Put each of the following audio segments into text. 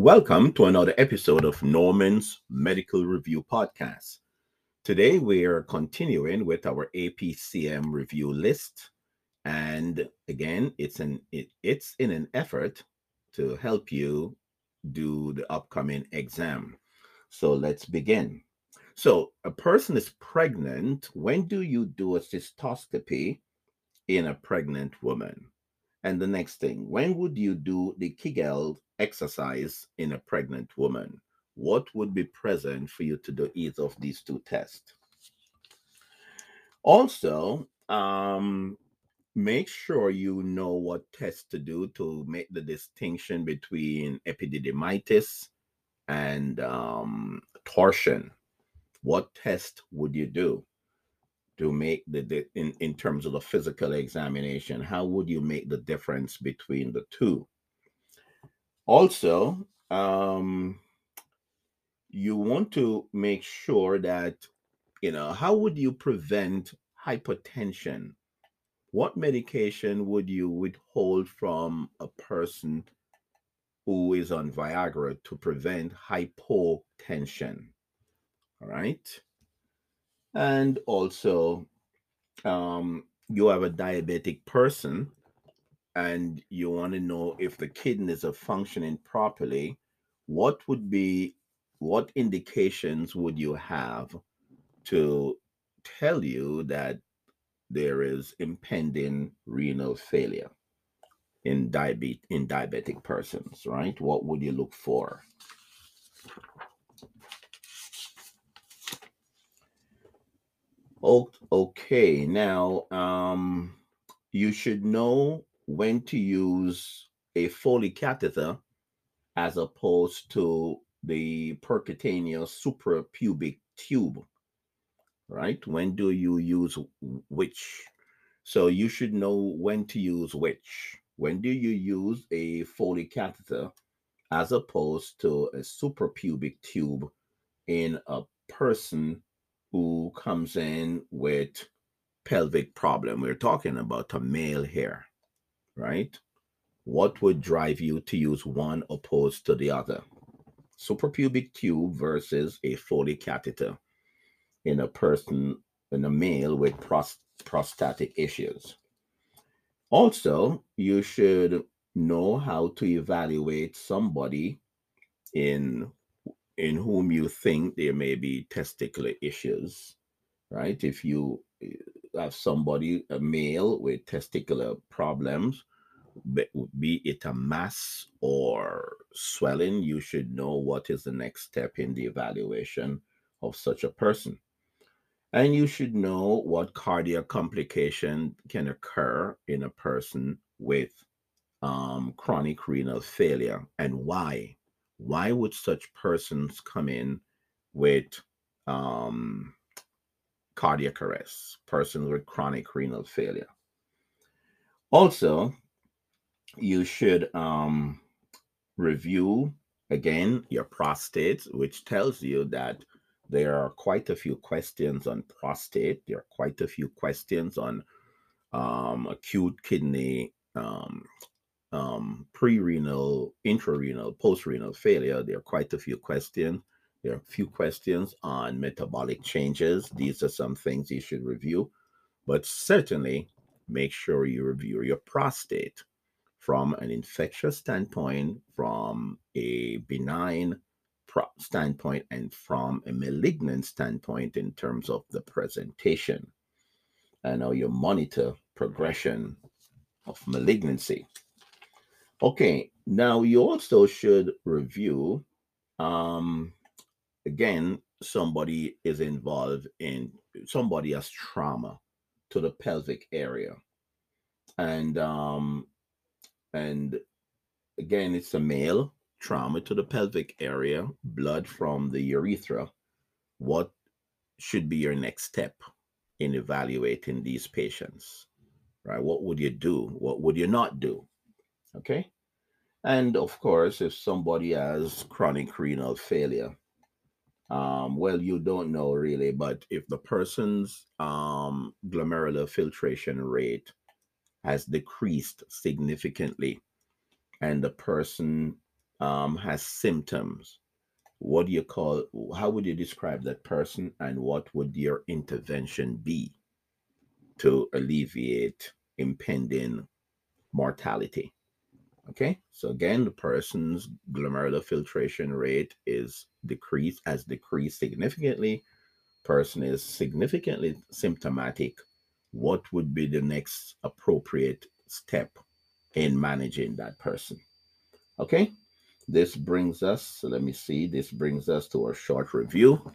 Welcome to another episode of Norman's Medical Review Podcast. Today we are continuing with our APCM review list, and again, it's an it, it's in an effort to help you do the upcoming exam. So let's begin. So a person is pregnant. When do you do a cystoscopy in a pregnant woman? And the next thing, when would you do the Kegel exercise in a pregnant woman? What would be present for you to do either of these two tests? Also, um, make sure you know what tests to do to make the distinction between epididymitis and um, torsion. What test would you do? To make the, in, in terms of the physical examination how would you make the difference between the two? Also um you want to make sure that you know how would you prevent hypertension what medication would you withhold from a person who is on viagra to prevent hypotension? All right and also um, you have a diabetic person and you want to know if the kidneys are functioning properly what would be what indications would you have to tell you that there is impending renal failure in diabetes in diabetic persons right? What would you look for Okay, now um, you should know when to use a Foley catheter as opposed to the percutaneous suprapubic tube, right? When do you use which? So you should know when to use which. When do you use a Foley catheter as opposed to a suprapubic tube in a person who comes in with pelvic problem. We're talking about a male here, right? What would drive you to use one opposed to the other? Suprapubic tube versus a Foley catheter in a person, in a male with prost- prostatic issues. Also, you should know how to evaluate somebody in in whom you think there may be testicular issues, right? If you eh, have somebody, a male with testicular problems, be it a mass or swelling, you should know what is the next step in the evaluation of such a person. And you should know what cardiac complication can occur in a person with um, chronic renal failure and why why would such persons come in with um, cardiac arrest, persons with chronic renal failure? Also, you should um, review again your prostate, which tells you that there are quite a few questions on prostate. There are quite a few questions on um, acute kidney um, um, pre-renal, intrarenal, post-renal failure, there are quite a few questions. There are a few questions on metabolic changes. These are some things you should review, but certainly make sure you review your prostate from an infectious standpoint, from a benign standpoint, and from a malignant standpoint in terms of the presentation. And now you monitor progression of malignancy. Okay, now you also should review. Um, again, somebody is involved in somebody has trauma to the pelvic area, and um, and again, it's a male trauma to the pelvic area, blood from the urethra. What should be your next step in evaluating these patients? Right? What would you do? What would you not do? Okay. And of course, if somebody has chronic renal failure, um, well, you don't know really, but if the person's um, glomerular filtration rate has decreased significantly and the person um, has symptoms, what do you call, how would you describe that person and what would your intervention be to alleviate impending mortality? Okay, so again, the person's glomerular filtration rate is decreased, has decreased significantly. Person is significantly symptomatic. What would be the next appropriate step in managing that person? Okay, this brings us, so let me see, this brings us to a short review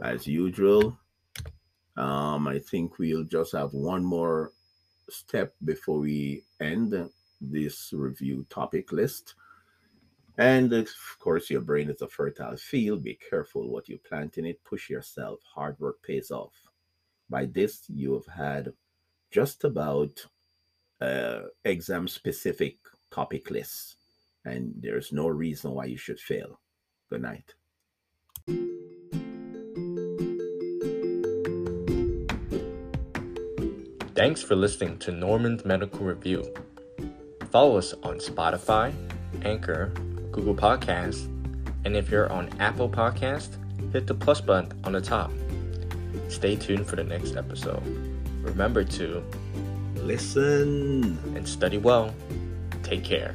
as usual. Um, I think we'll just have one more step before we end this review topic list. And of course, your brain is a fertile field. Be careful what you plant in it. Push yourself. Hard work pays off. By this, you have had just about uh, exam specific topic lists, and there's no reason why you should fail. Good night. Thanks for listening to Norman's Medical Review. Follow us on Spotify, Anchor, Google Podcasts, and if you're on Apple Podcast, hit the plus button on the top. Stay tuned for the next episode. Remember to listen and study well. Take care.